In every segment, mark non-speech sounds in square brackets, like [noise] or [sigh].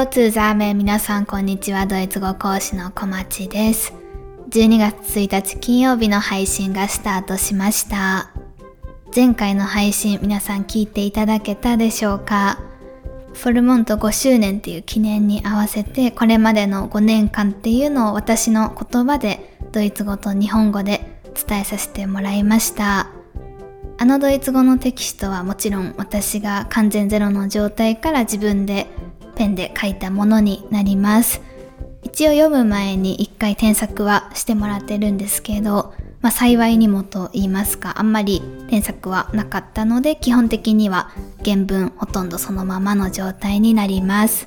Hello to ザーメン皆さんこんにちは。ドイツ語講師の小町です。12月1日金曜日の配信がスタートしました。前回の配信皆さん聞いていただけたでしょうか？フォルモント5周年っていう記念に合わせてこれまでの5年間っていうのを私の言葉でドイツ語と日本語で伝えさせてもらいました。あのドイツ語のテキストはもちろん私が完全ゼロの状態から自分でペンで書いたものになります。一応読む前に一回添削はしてもらってるんですけど、まあ、幸いにもと言いますかあんまり添削はなかったので基本的には原文ほとんどそのままの状態になります。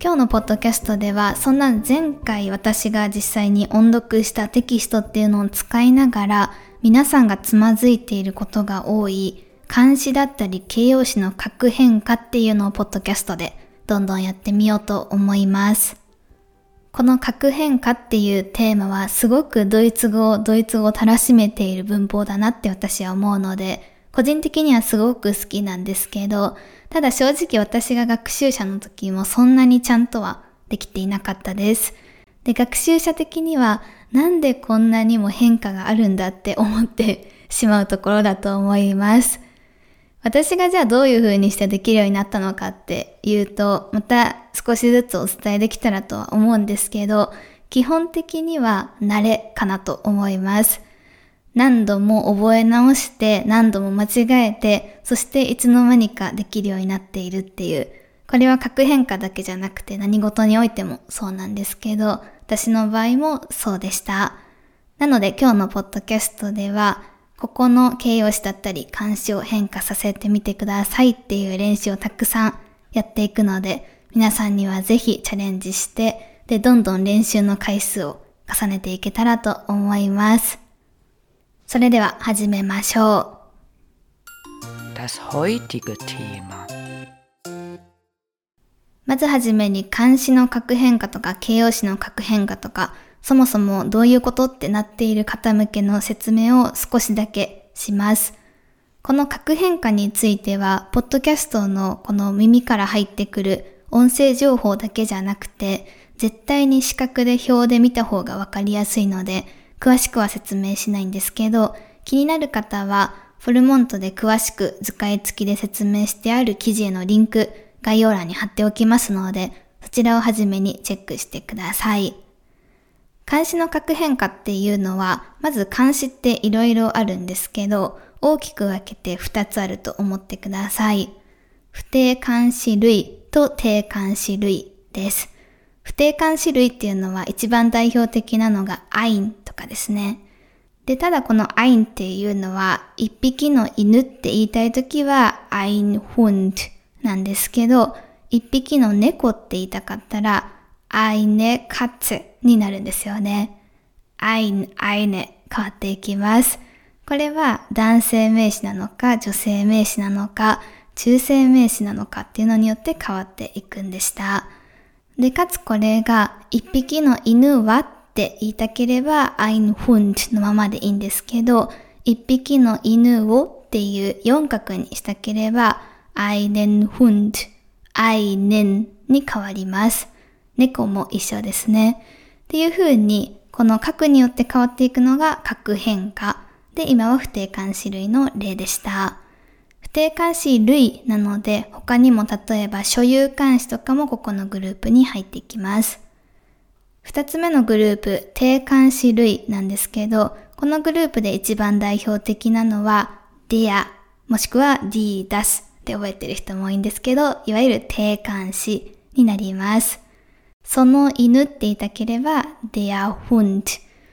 今日のポッドキャストではそんな前回私が実際に音読したテキストっていうのを使いながら皆さんがつまずいていることが多い漢詩だったり形容詞の核変化っていうのをポッドキャストでどんどんやってみようと思います。この核変化っていうテーマはすごくドイツ語をドイツ語をたらしめている文法だなって私は思うので、個人的にはすごく好きなんですけど、ただ正直私が学習者の時もそんなにちゃんとはできていなかったです。で、学習者的にはなんでこんなにも変化があるんだって思ってしまうところだと思います。私がじゃあどういう風にしてできるようになったのかっていうと、また少しずつお伝えできたらとは思うんですけど、基本的には慣れかなと思います。何度も覚え直して、何度も間違えて、そしていつの間にかできるようになっているっていう、これは核変化だけじゃなくて何事においてもそうなんですけど、私の場合もそうでした。なので今日のポッドキャストでは、ここの形容詞だったり漢詞を変化させてみてくださいっていう練習をたくさんやっていくので、皆さんにはぜひチャレンジして、で、どんどん練習の回数を重ねていけたらと思います。それでは始めましょう。Das heutige Thema まずはじめに漢詞の核変化とか形容詞の核変化とかそもそもどういうことってなっている方向けの説明を少しだけします。この核変化については、ポッドキャストのこの耳から入ってくる音声情報だけじゃなくて、絶対に視覚で表で見た方がわかりやすいので、詳しくは説明しないんですけど、気になる方は、フォルモントで詳しく図解付きで説明してある記事へのリンク、概要欄に貼っておきますので、そちらをはじめにチェックしてください。漢詞の核変化っていうのは、まず漢詞って色々あるんですけど、大きく分けて2つあると思ってください。不定漢詞類と定漢詞類です。不定漢詞類っていうのは一番代表的なのがアインとかですね。で、ただこのアインっていうのは、一匹の犬って言いたいときは、アインフンドなんですけど、一匹の猫って言いたかったら、アイネカツになるんですよね。アイン、アイネ変わっていきます。これは男性名詞なのか女性名詞なのか中性名詞なのかっていうのによって変わっていくんでした。で、かつこれが一匹の犬はって言いたければアインフンチのままでいいんですけど、一匹の犬をっていう四角にしたければアイネンフンチ、アイネンに変わります。猫も一緒ですね。っていう風に、この核によって変わっていくのが核変化。で、今は不定冠詞類の例でした。不定冠詞類なので、他にも例えば所有冠詞とかもここのグループに入っていきます。二つ目のグループ、定冠詞類なんですけど、このグループで一番代表的なのは、ディア、もしくは d ダスって覚えてる人も多いんですけど、いわゆる定冠詞になります。その犬って言いたければ der Hund。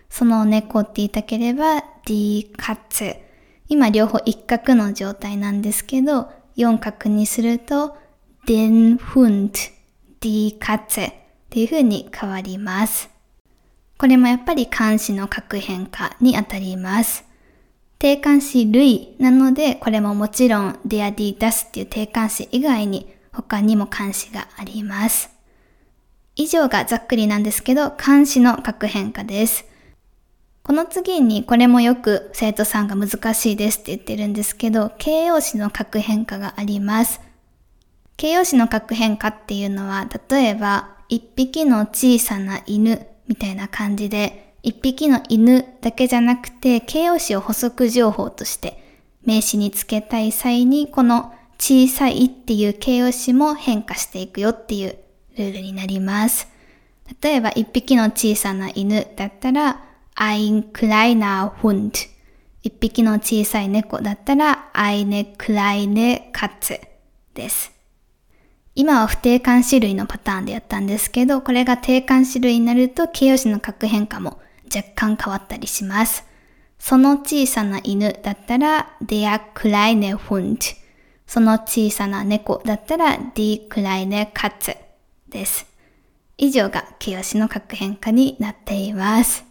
その猫って言いたければ die Katze。今両方一格の状態なんですけど、四格にすると den Hund、die Katze っていう風に変わります。これもやっぱり冠詞の格変化にあたります。定冠詞類なので、これももちろん der, die, das っていう定冠詞以外に他にも漢詞があります。以上がざっくりなんですけど、漢詞の核変化です。この次にこれもよく生徒さんが難しいですって言ってるんですけど、形容詞の核変化があります。形容詞の核変化っていうのは、例えば、一匹の小さな犬みたいな感じで、一匹の犬だけじゃなくて、形容詞を補足情報として名詞につけたい際に、この小さいっていう形容詞も変化していくよっていうルールになります。例えば、一匹の小さな犬だったら、ein kleiner Hund。一匹の小さい猫だったら、eine kleine Katze です。今は不定冠詞類のパターンでやったんですけど、これが定冠詞類になると形容詞の核変化も若干変わったりします。その小さな犬だったら der kleine Hund。その小さな猫だったら die kleine Katze です。以上が形容詞の核変化になっています。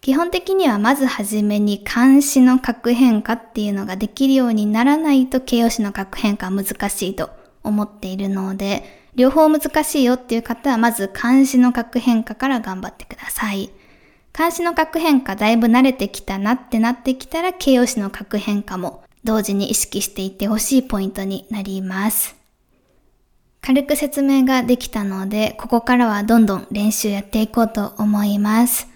基本的にはまずはじめに漢詞の核変化っていうのができるようにならないと形容詞の核変化は難しいと思っているので、両方難しいよっていう方はまず漢詞の核変化から頑張ってください。漢詞の核変化だいぶ慣れてきたなってなってきたら形容詞の核変化も同時に意識していってほしいポイントになります。軽く説明ができたので、ここからはどんどん練習やっていこうと思います。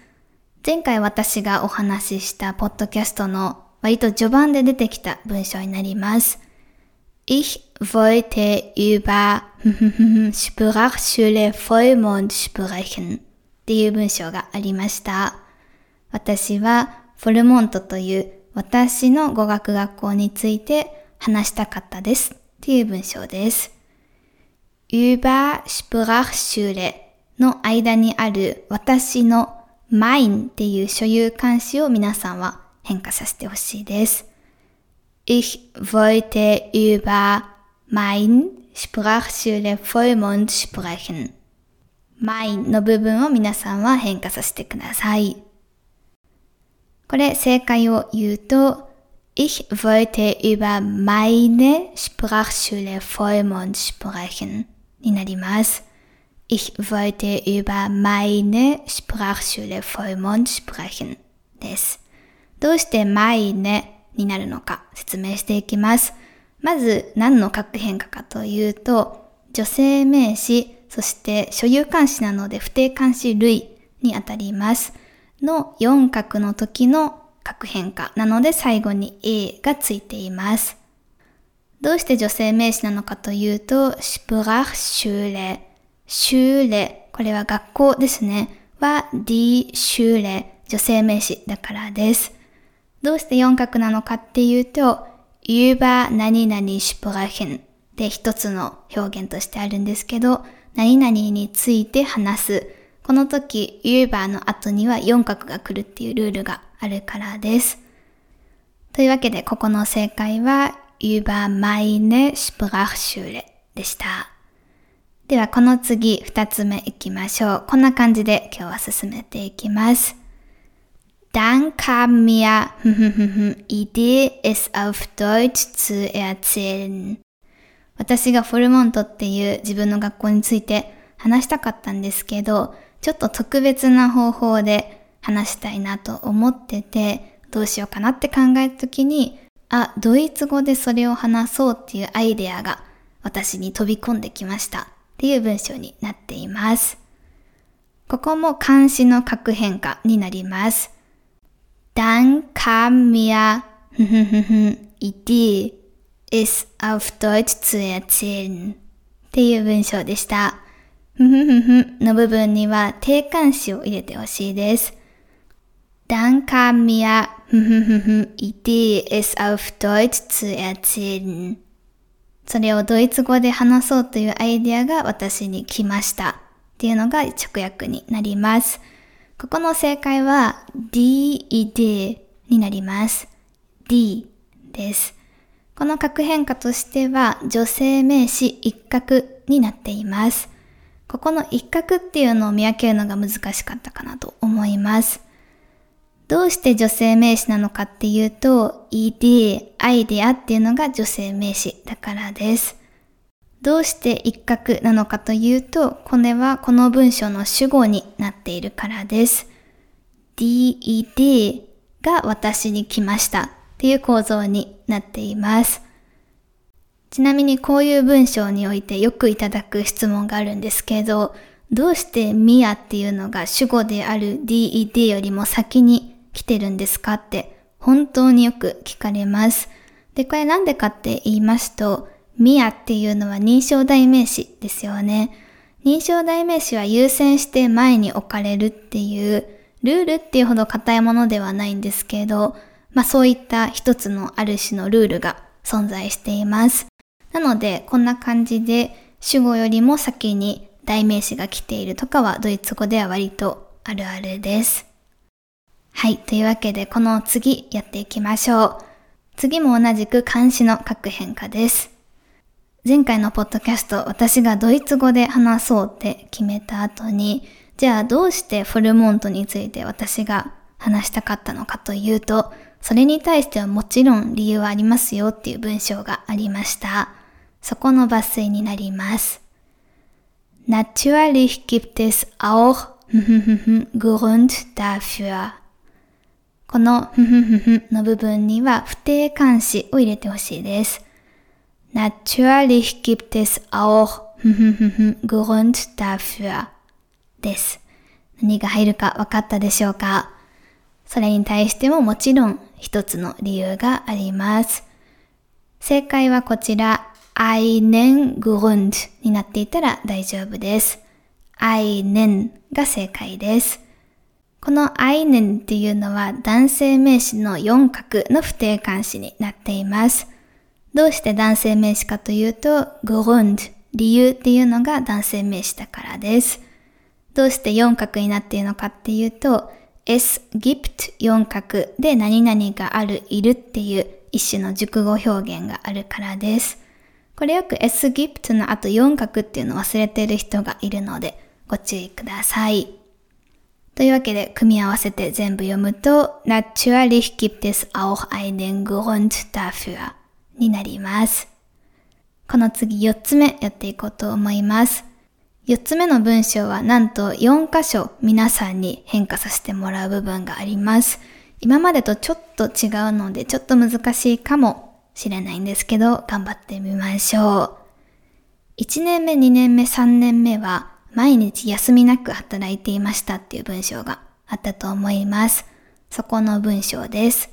前回私がお話ししたポッドキャストの割と序盤で出てきた文章になります。Ich wollte über [laughs] Sprachschule Vollmond sprechen っていう文章がありました。私はフォルモントという私の語学学校について話したかったですっていう文章です。Über Sprachschule の間にある私の mein っていう所有関詞を皆さんは変化させてほしいです。Ich wollte über mein Sprachschule Vollmond sprechen. mein の部分を皆さんは変化させてください。これ正解を言うと、Ich wollte über meine Sprachschule Vollmond sprechen になります。Ich wollte über meine Sprachschule Vollmond sprechen です。どうして meine になるのか説明していきます。まず何の核変化かというと、女性名詞、そして所有関詞なので不定冠詞類にあたります。の4角の時の核変化なので最後に A がついています。どうして女性名詞なのかというと、Sprachschule、Schule、これは学校ですね。は die Schule、女性名詞だからです。どうして四角なのかっていうと、über 何々 sprechen で一つの表現としてあるんですけど、何々について話す。この時、über の後には四角が来るっていうルールがあるからです。というわけで、ここの正解は、über meine Sprachschule でした。では、この次、二つ目いきましょう。こんな感じで今日は進めていきます。Dann kam mir [laughs] Idee, es auf Deutsch zu erzählen. 私がフォルモントっていう自分の学校について話したかったんですけど、ちょっと特別な方法で話したいなと思ってて、どうしようかなって考えた時に、あ、ドイツ語でそれを話そうっていうアイデアが私に飛び込んできましたっていう文章になっています。ここも漢詞の核変化になります。Dann kam mir Idee, es auf Deutsch zu erzählen っていう文章でした。の部分には定冠詞を入れてほしいです。Dann kam mir [laughs] Idee, es auf Deutsch zu erzählen それをドイツ語で話そうというアイディアが私に来ましたっていうのが直訳になります。ここの正解は D イデーになります。D です。この核変化としては女性名詞一角になっています。ここの一角っていうのを見分けるのが難しかったかなと思います。どうして女性名詞なのかっていうと、ed、アイデアっていうのが女性名詞だからです。どうして一角なのかというと、これはこの文章の主語になっているからです。ded が私に来ましたっていう構造になっています。ちなみにこういう文章においてよくいただく質問があるんですけど、どうしてミアっていうのが主語である DED よりも先に来てるんですかって本当によく聞かれます。で、これなんでかって言いますと、ミアっていうのは認証代名詞ですよね。認証代名詞は優先して前に置かれるっていうルールっていうほど硬いものではないんですけど、まあそういった一つのある種のルールが存在しています。なので、こんな感じで主語よりも先に代名詞が来ているとかはドイツ語では割とあるあるです。はい。というわけで、この次やっていきましょう。次も同じく漢詞の各変化です。前回のポッドキャスト、私がドイツ語で話そうって決めた後に、じゃあどうしてフォルモントについて私が話したかったのかというと、それに対してはもちろん理由はありますよっていう文章がありました。そこの抜粋になります。Natürlich gibt es auch [laughs] Grund dafür. このふふふふの部分には不定冠詞を入れてほしいです。Natürlich gibt es auch [laughs] Grund dafür です。何が入るか分かったでしょうか？それに対してももちろん一つの理由があります。正解はこちら einen Grund になっていたら大丈夫です。einen が正解です。この einen っていうのは男性名詞の4角の不定冠詞になっています。どうして男性名詞かというと、Grund 理由っていうのが男性名詞だからです。どうして4角になっているのかっていうと、es gibt 4角で何々がある、いるっていう一種の熟語表現があるからです。これよく S ギプトの後4角っていうのを忘れている人がいるのでご注意ください。というわけで組み合わせて全部読むと Natürlich gibt es auch einen Grund dafür になります。この次4つ目やっていこうと思います。4つ目の文章はなんと4箇所皆さんに変化させてもらう部分があります。今までとちょっと違うのでちょっと難しいかもしれないんですけど、頑張ってみましょう。1年目、2年目、3年目は毎日休みなく働いていましたっていう文章があったと思います。そこの文章です。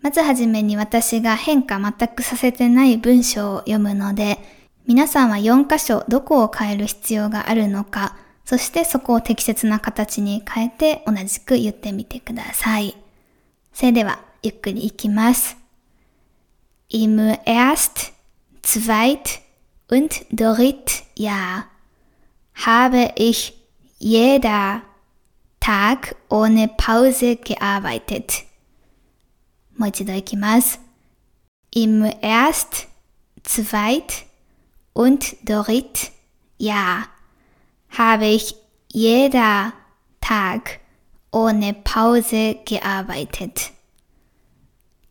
まずはじめに私が変化全くさせてない文章を読むので、皆さんは4箇所どこを変える必要があるのか、そしてそこを適切な形に変えて同じく言ってみてください。それでは、ゆっくりいきます。Im Erst-, Zweit- und Drittjahr habe ich jeder Tag ohne Pause gearbeitet. もう一度いきます。Im Erst-, Zweit- und Drittjahr habe ich jeder Tag ohne Pause gearbeitet.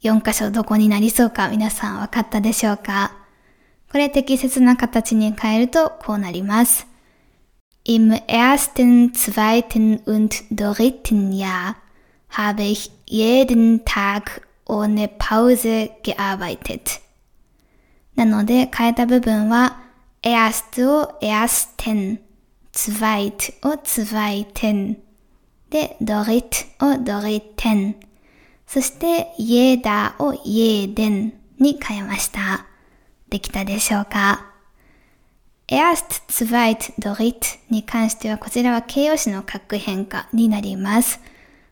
4箇所どこになりそうか皆さん分かったでしょうかこれ適切な形に変えるとこうなります。Im ersten, zweiten und dritten Jahr habe ich jeden Tag ohne Pause gearbeitet. なので変えた部分は erst を ersten, zweit を zweiten, で drit を dritten, そして jeder を jeden に変えました。できたでしょうか erst, zweit, dritt に関してはこちらは形容詞の格変化になります。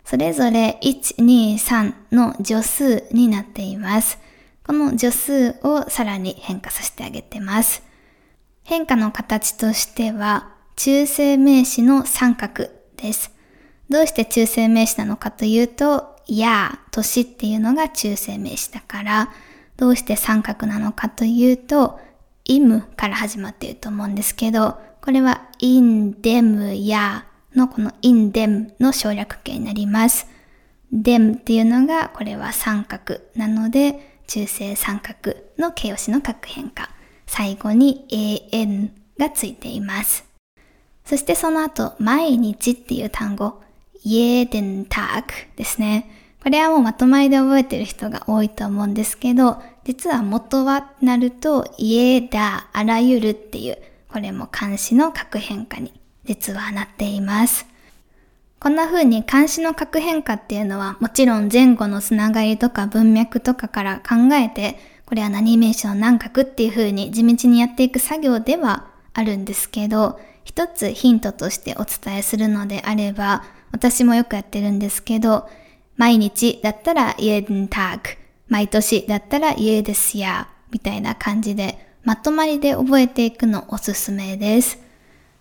それぞれ1、2、3の助数になっています。この助数をさらに変化させてあげてます。変化の形としては中性名詞の三角です。どうして中性名詞なのかというと、や、年っていうのが中性名詞だから、どうして三角なのかというと、イムから始まっていると思うんですけど、これはインデムやのこのインデムの省略形になります。デムっていうのがこれは三角なので中性三角の形容詞の角変化。最後に an がついています。そしてその後、毎日っていう単語、jeden Tag ですね。これはもうまとまりで覚えてる人が多いと思うんですけど、実は元はなると、家だ、あらゆるっていう、これも漢詞の核変化に実はなっています。こんな風に漢詞の核変化っていうのはもちろん前後のつながりとか文脈とかから考えてこれは何名詞の何角っていう風に地道にやっていく作業ではあるんですけど一つヒントとしてお伝えするのであれば私もよくやってるんですけど毎日だったら jeden Tag 毎年だったら jedes Jahr みたいな感じでまとまりで覚えていくのおすすめです。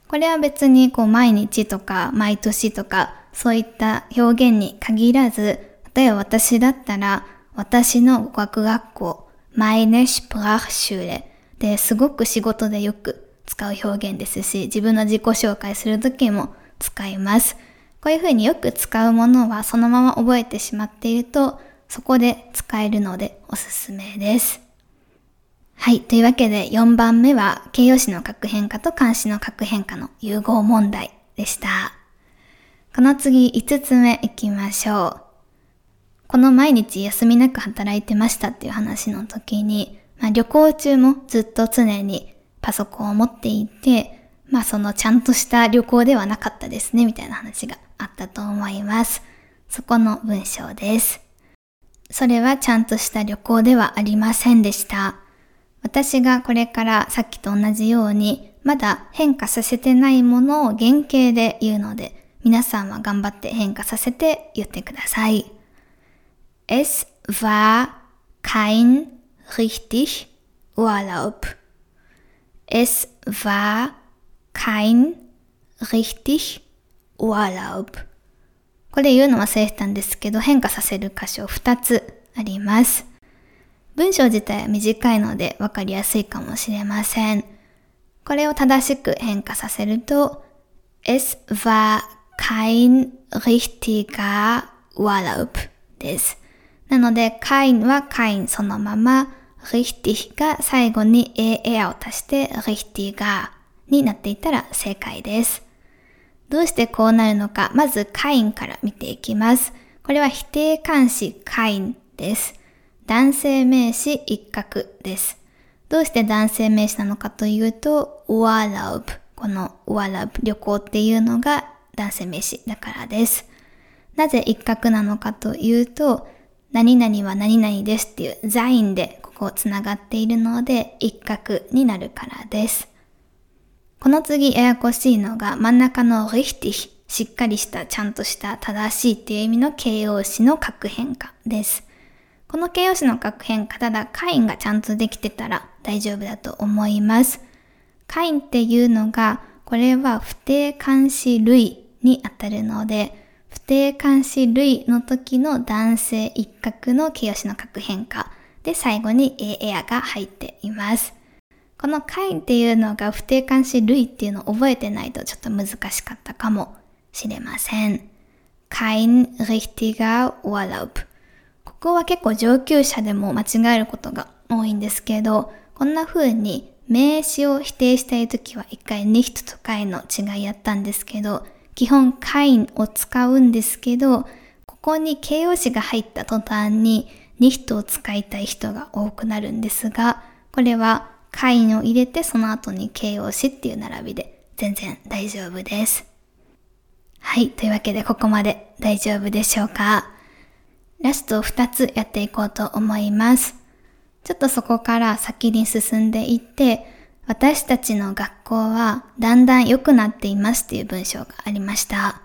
これは別にこう毎日とか毎年とかそういった表現に限らず、例えば私だったら私の語学学校、meine Sprachschule ですごく仕事でよく使う表現ですし、自分の自己紹介するときも使います。こういうふうによく使うものはそのまま覚えてしまっていると、そこで使えるのでおすすめです。はい。というわけで4番目は形容詞の核変化と漢詞の核変化の融合問題でした。この次5つ目いきましょう。この毎日休みなく働いてましたっていう話の時に、まあ、旅行中もずっと常にパソコンを持っていて、まあそのちゃんとした旅行ではなかったですねみたいな話があったと思います。そこの文章です。それはちゃんとした旅行ではありませんでした。私がこれからさっきと同じようにまだ変化させてないものを原型で言うので皆さんは頑張って変化させて言ってください。Es war kein richtig Urlaub. Es war kein richtig Urlaub. これ言うの忘れてたんですけど変化させる箇所2つあります。文章自体は短いので分かりやすいかもしれません。これを正しく変化させると、Es war kein richtiger Urlaub です。なので、kein は kein そのまま、richtig が最後に er を足して richtiger になっていたら正解です。どうしてこうなるのか、まず kein から見ていきます。これは否定漢詞 kein です。男性名詞一角です。どうして男性名詞なのかというと、ウアラブ。このウアラブ、旅行っていうのが男性名詞だからです。なぜ一角なのかというと、何々は何々ですっていうザインでここつながっているので一角になるからです。この次ややこしいのが真ん中の richtig しっかりしたちゃんとした正しいっていう意味の形容詞の核変化です。この形容詞の核変化、ただ、カインがちゃんとできてたら大丈夫だと思います。カインっていうのが、これは不定冠詞類にあたるので、不定冠詞類の時の男性一角の形容詞の核変化で最後にエアが入っています。このカインっていうのが不定冠詞類っていうのを覚えてないとちょっと難しかったかもしれません。kein richtiger Urlaub ここは結構上級者でも間違えることが多いんですけど、こんな風に名詞を否定したいときは一回 nicht と kein の違いやったんですけど、基本 kein を使うんですけど、ここに形容詞が入った途端に nicht を使いたい人が多くなるんですが、これは kein を入れてその後に形容詞っていう並びで全然大丈夫です。はい。というわけでここまで大丈夫でしょうかラスト2つやっていこうと思います。ちょっとそこから先に進んでいって、私たちの学校はだんだん良くなっていますっていう文章がありました。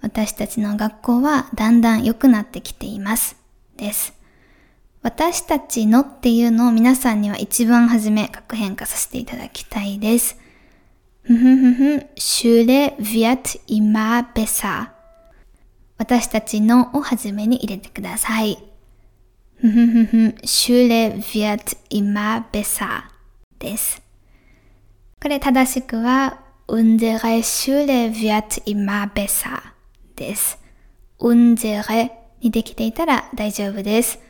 私たちの学校はだんだん良くなってきています。です。私たちのっていうのを皆さんには一番初め核変化させていただきたいです。ふふふふ、Schule wird immer besser. 私たちのをはじめに入れてください。ふふふふ、Schule wird immer besser です。これ正しくは、unsere Schule wird immer besser です。unsere にできていたら大丈夫です。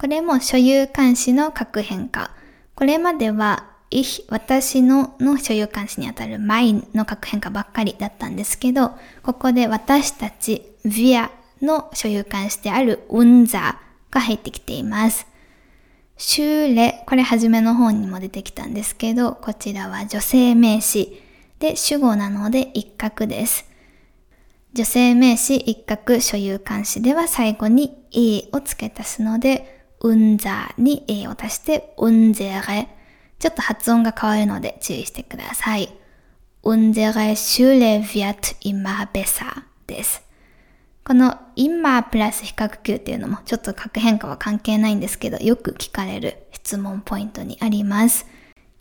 これも所有漢詞の核変化。これまでは ich 私のの所有関詞にあたる mine の核変化ばっかりだったんですけど、ここで私たち wir の所有関詞である unser が入ってきています。修例、これ初めの方にも出てきたんですけど、こちらは女性名詞で主語なので一角です。女性名詞一角所有監視では最後に a を付け足すので、うんざに a を足して、うんぜれ。ちょっと発音が変わるので注意してください。unsere Schule wird immer besser です。この immer プラス比較級っていうのもちょっと核変化は関係ないんですけど、よく聞かれる質問ポイントにあります。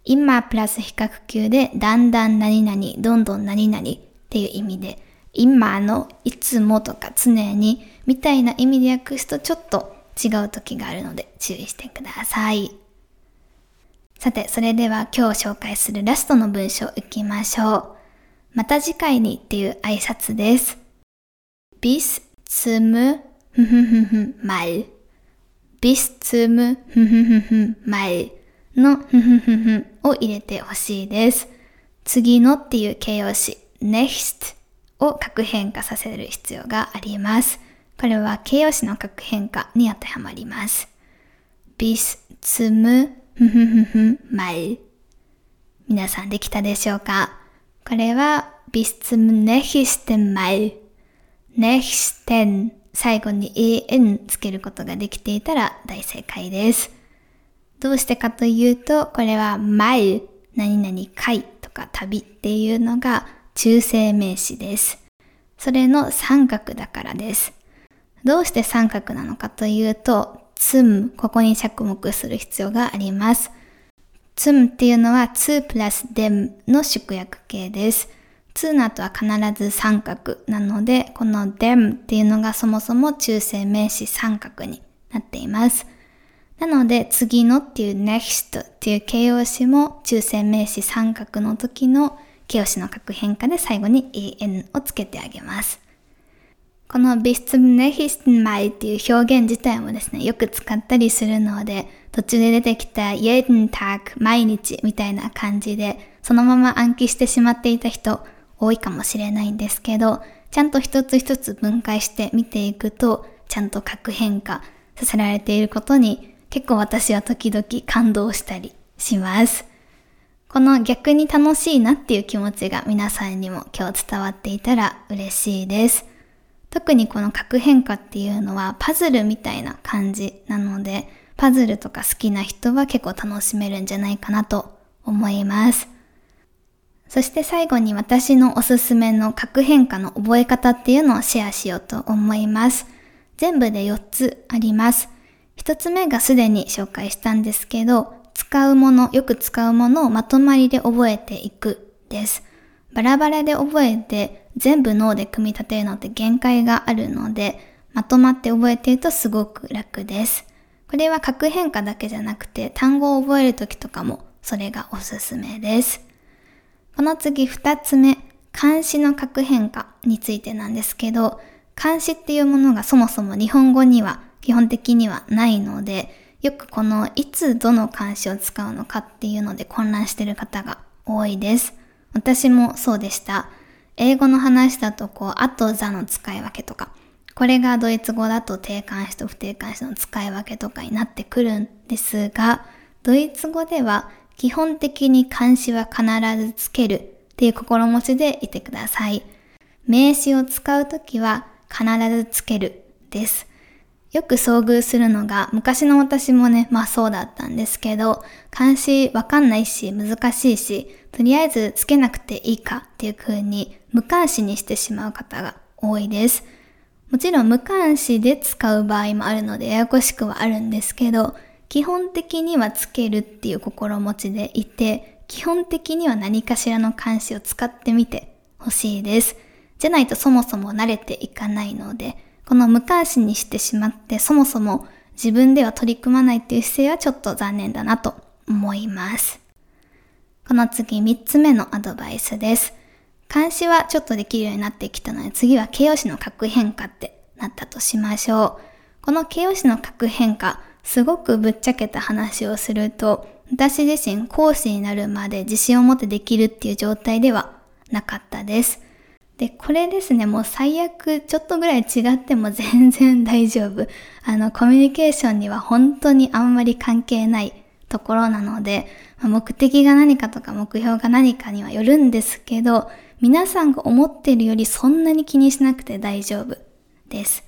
今プラス比較級でだんだん何々、どんどん何々っていう意味で、今のいつもとか常にみたいな意味で訳すとちょっと違う時があるので注意してください。さて、それでは今日紹介するラストの文章いきましょう。また次回にっていう挨拶です。bis zum mal bis zum mal のを入れてほしいです。次のっていう形容詞 next を核変化させる必要があります。これは形容詞の核変化に当てはまります。bis zum mal 皆さんできたでしょうか？これは bis zum nächsten mal nächsten 最後に an つけることができていたら大正解です。どうしてかというと、これは mal 何々会とか旅っていうのが中性名詞です。それの三角だからです。どうして三角なのかというと、つむ、ここに着目する必要があります。つむっていうのは2プラス dem の縮約形です。2の後は必ず三角なので、この dem っていうのがそもそも中性名詞三角になっています。なので、次のっていう next っていう形容詞も中性名詞三角の時の形容詞の核変化で最後に en をつけてあげます。この bis zum nächsten Mal っていう表現自体もですね、よく使ったりするので、途中で出てきた jeden Tag 毎日みたいな感じで、そのまま暗記してしまっていた人多いかもしれないんですけど、ちゃんと一つ一つ分解して見ていくと、ちゃんと核変化させられていることに結構私は時々感動したりします。この逆に楽しいなっていう気持ちが皆さんにも今日伝わっていたら嬉しいです。特にこの核変化っていうのはパズルみたいな感じなので、パズルとか好きな人は結構楽しめるんじゃないかなと思います。そして最後に私のおすすめの核変化の覚え方っていうのをシェアしようと思います。全部で4つあります。1つ目がすでに紹介したんですけど、使うもの、よく使うものをまとまりで覚えていくです。バラバラで覚えて全部脳で組み立てるのって限界があるので、まとまって覚えているとすごく楽です。これは核変化だけじゃなくて単語を覚えるときとかもそれがおすすめです。この次二つ目、漢詞の核変化についてなんですけど、漢詞っていうものがそもそも日本語には基本的にはないので、よくこのいつどの漢詞を使うのかっていうので混乱してる方が多いです。私もそうでした。英語の話だとこう、あと座の使い分けとか、これがドイツ語だと定冠詞と不定冠詞の使い分けとかになってくるんですが、ドイツ語では基本的に漢詞は必ずつけるっていう心持ちでいてください。名詞を使うときは必ずつけるです。よく遭遇するのが、昔の私もね、まあそうだったんですけど、漢詞わかんないし、難しいし、とりあえずつけなくていいかっていう風に無関詞にしてしまう方が多いです。もちろん無関詞で使う場合もあるのでややこしくはあるんですけど、基本的にはつけるっていう心持ちでいて、基本的には何かしらの漢詞を使ってみてほしいです。じゃないとそもそも慣れていかないので、この無関心にしてしまってそもそも自分では取り組まないっていう姿勢はちょっと残念だなと思います。この次3つ目のアドバイスです。監視はちょっとできるようになってきたので次は形容詞の核変化ってなったとしましょう。この形容詞の核変化、すごくぶっちゃけた話をすると、私自身講師になるまで自信を持ってできるっていう状態ではなかったです。で、これですね、もう最悪ちょっとぐらい違っても全然大丈夫。[laughs] あの、コミュニケーションには本当にあんまり関係ないところなので、目的が何かとか目標が何かにはよるんですけど、皆さんが思っているよりそんなに気にしなくて大丈夫です。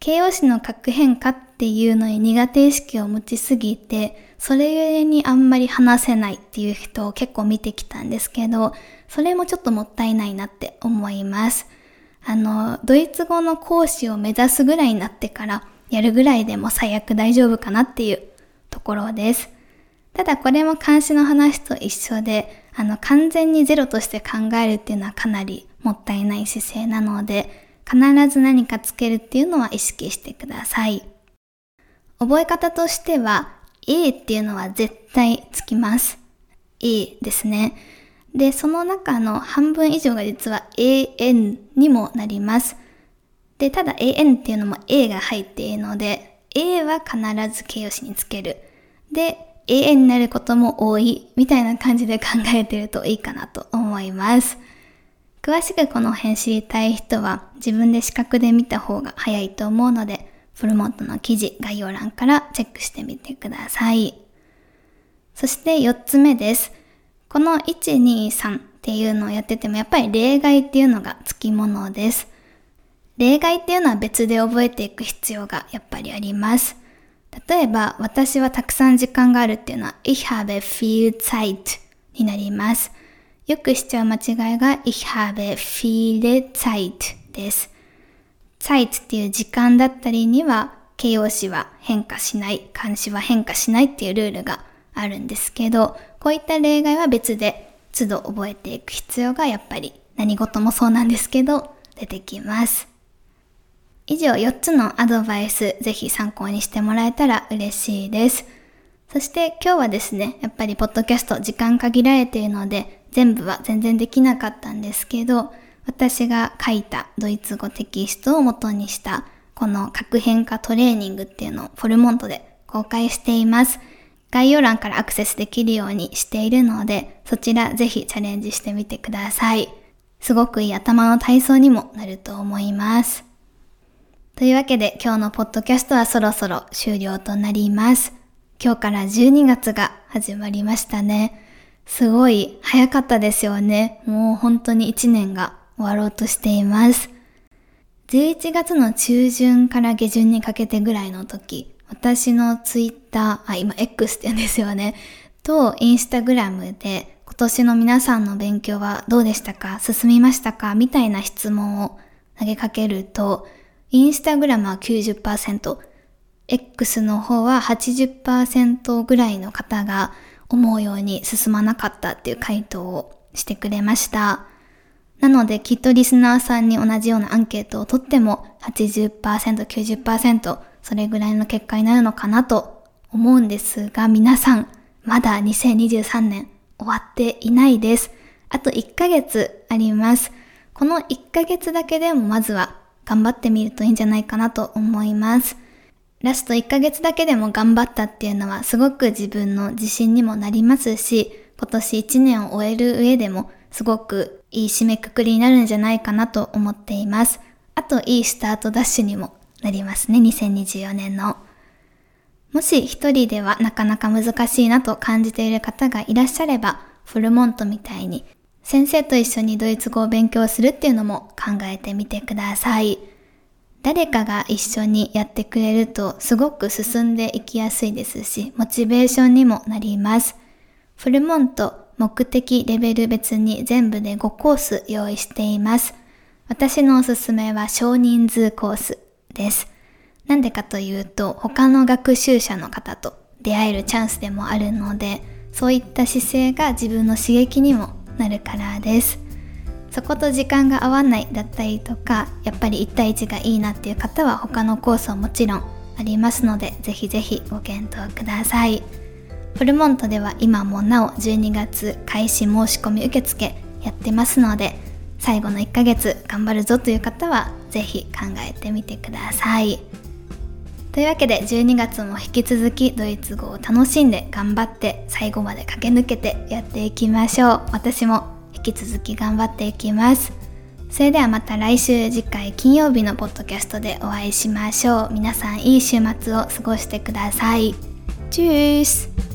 形容詞の核変化っていうのに苦手意識を持ちすぎて、それゆえにあんまり話せないっていう人を結構見てきたんですけど、それもちょっともったいないなって思います。あの、ドイツ語の講師を目指すぐらいになってからやるぐらいでも最悪大丈夫かなっていうところです。ただこれも監視の話と一緒で、あの、完全にゼロとして考えるっていうのはかなりもったいない姿勢なので、必ず何かつけるっていうのは意識してください。覚え方としては、A っていうのは絶対つきます。A ですね。で、その中の半分以上が実は AN にもなります。で、ただ AN っていうのも A が入っているので、A は必ず形容詞につける。で、AN になることも多いみたいな感じで考えてるといいかなと思います。詳しくこの辺知りたい人は自分で視覚で見た方が早いと思うので、フルモントの記事概要欄からチェックしてみてください。そして4つ目です。この1、2、3っていうのをやっててもやっぱり例外っていうのがつきものです。例外っていうのは別で覚えていく必要がやっぱりあります。例えば、私はたくさん時間があるっていうのは、ich habe viel Zeit になります。よくしちゃう間違いが、ich habe viele Zeit です。Zeit っていう時間だったりには、形容詞は変化しない、漢詞は変化しないっていうルールがあるんですけど、こういった例外は別で都度覚えていく必要がやっぱり何事もそうなんですけど出てきます。以上4つのアドバイスぜひ参考にしてもらえたら嬉しいです。そして今日はですね、やっぱりポッドキャスト時間限られているので全部は全然できなかったんですけど、私が書いたドイツ語テキストを元にしたこの核変化トレーニングっていうのをフォルモントで公開しています。概要欄からアクセスできるようにしているので、そちらぜひチャレンジしてみてください。すごくいい頭の体操にもなると思います。というわけで今日のポッドキャストはそろそろ終了となります。今日から12月が始まりましたね。すごい早かったですよね。もう本当に1年が終わろうとしています。11月の中旬から下旬にかけてぐらいの時、私のツイッター、あ、今 X って言うんですよね。と、インスタグラムで、今年の皆さんの勉強はどうでしたか？進みましたか？みたいな質問を投げかけると、インスタグラムは90%、X の方は80%ぐらいの方が思うように進まなかったっていう回答をしてくれました。なのできっとリスナーさんに同じようなアンケートを取っても80%、90%それぐらいの結果になるのかなと思うんですが、皆さん、まだ2023年終わっていないです。あと1ヶ月あります。この1ヶ月だけでもまずは頑張ってみるといいんじゃないかなと思います。ラスト1ヶ月だけでも頑張ったっていうのはすごく自分の自信にもなりますし、今年1年を終える上でもすごくいい締めくくりになるんじゃないかなと思っています。あといいスタートダッシュにもなりますね、2024年の。もし一人ではなかなか難しいなと感じている方がいらっしゃれば、フルモントみたいに先生と一緒にドイツ語を勉強するっていうのも考えてみてください。誰かが一緒にやってくれるとすごく進んでいきやすいですし、モチベーションにもなります。フルモント目的レベル別に全部で5コース用意しています。私のおすすめは少人数コース。です。なんでかというと、他の学習者の方と出会えるチャンスでもあるので、そういった姿勢が自分の刺激にもなるからです。そこと時間が合わないだったりとか、やっぱり1対1がいいなっていう方は他のコースはもちろんありますので、ぜひぜひご検討ください。フルモントでは今もなお12月開始申し込み受付やってますので、最後の1ヶ月頑張るぞという方はぜひ考えてみてください。というわけで12月も引き続きドイツ語を楽しんで頑張って最後まで駆け抜けてやっていきましょう。私も引き続き頑張っていきます。それではまた来週次回金曜日のポッドキャストでお会いしましょう。皆さんいい週末を過ごしてください。チュース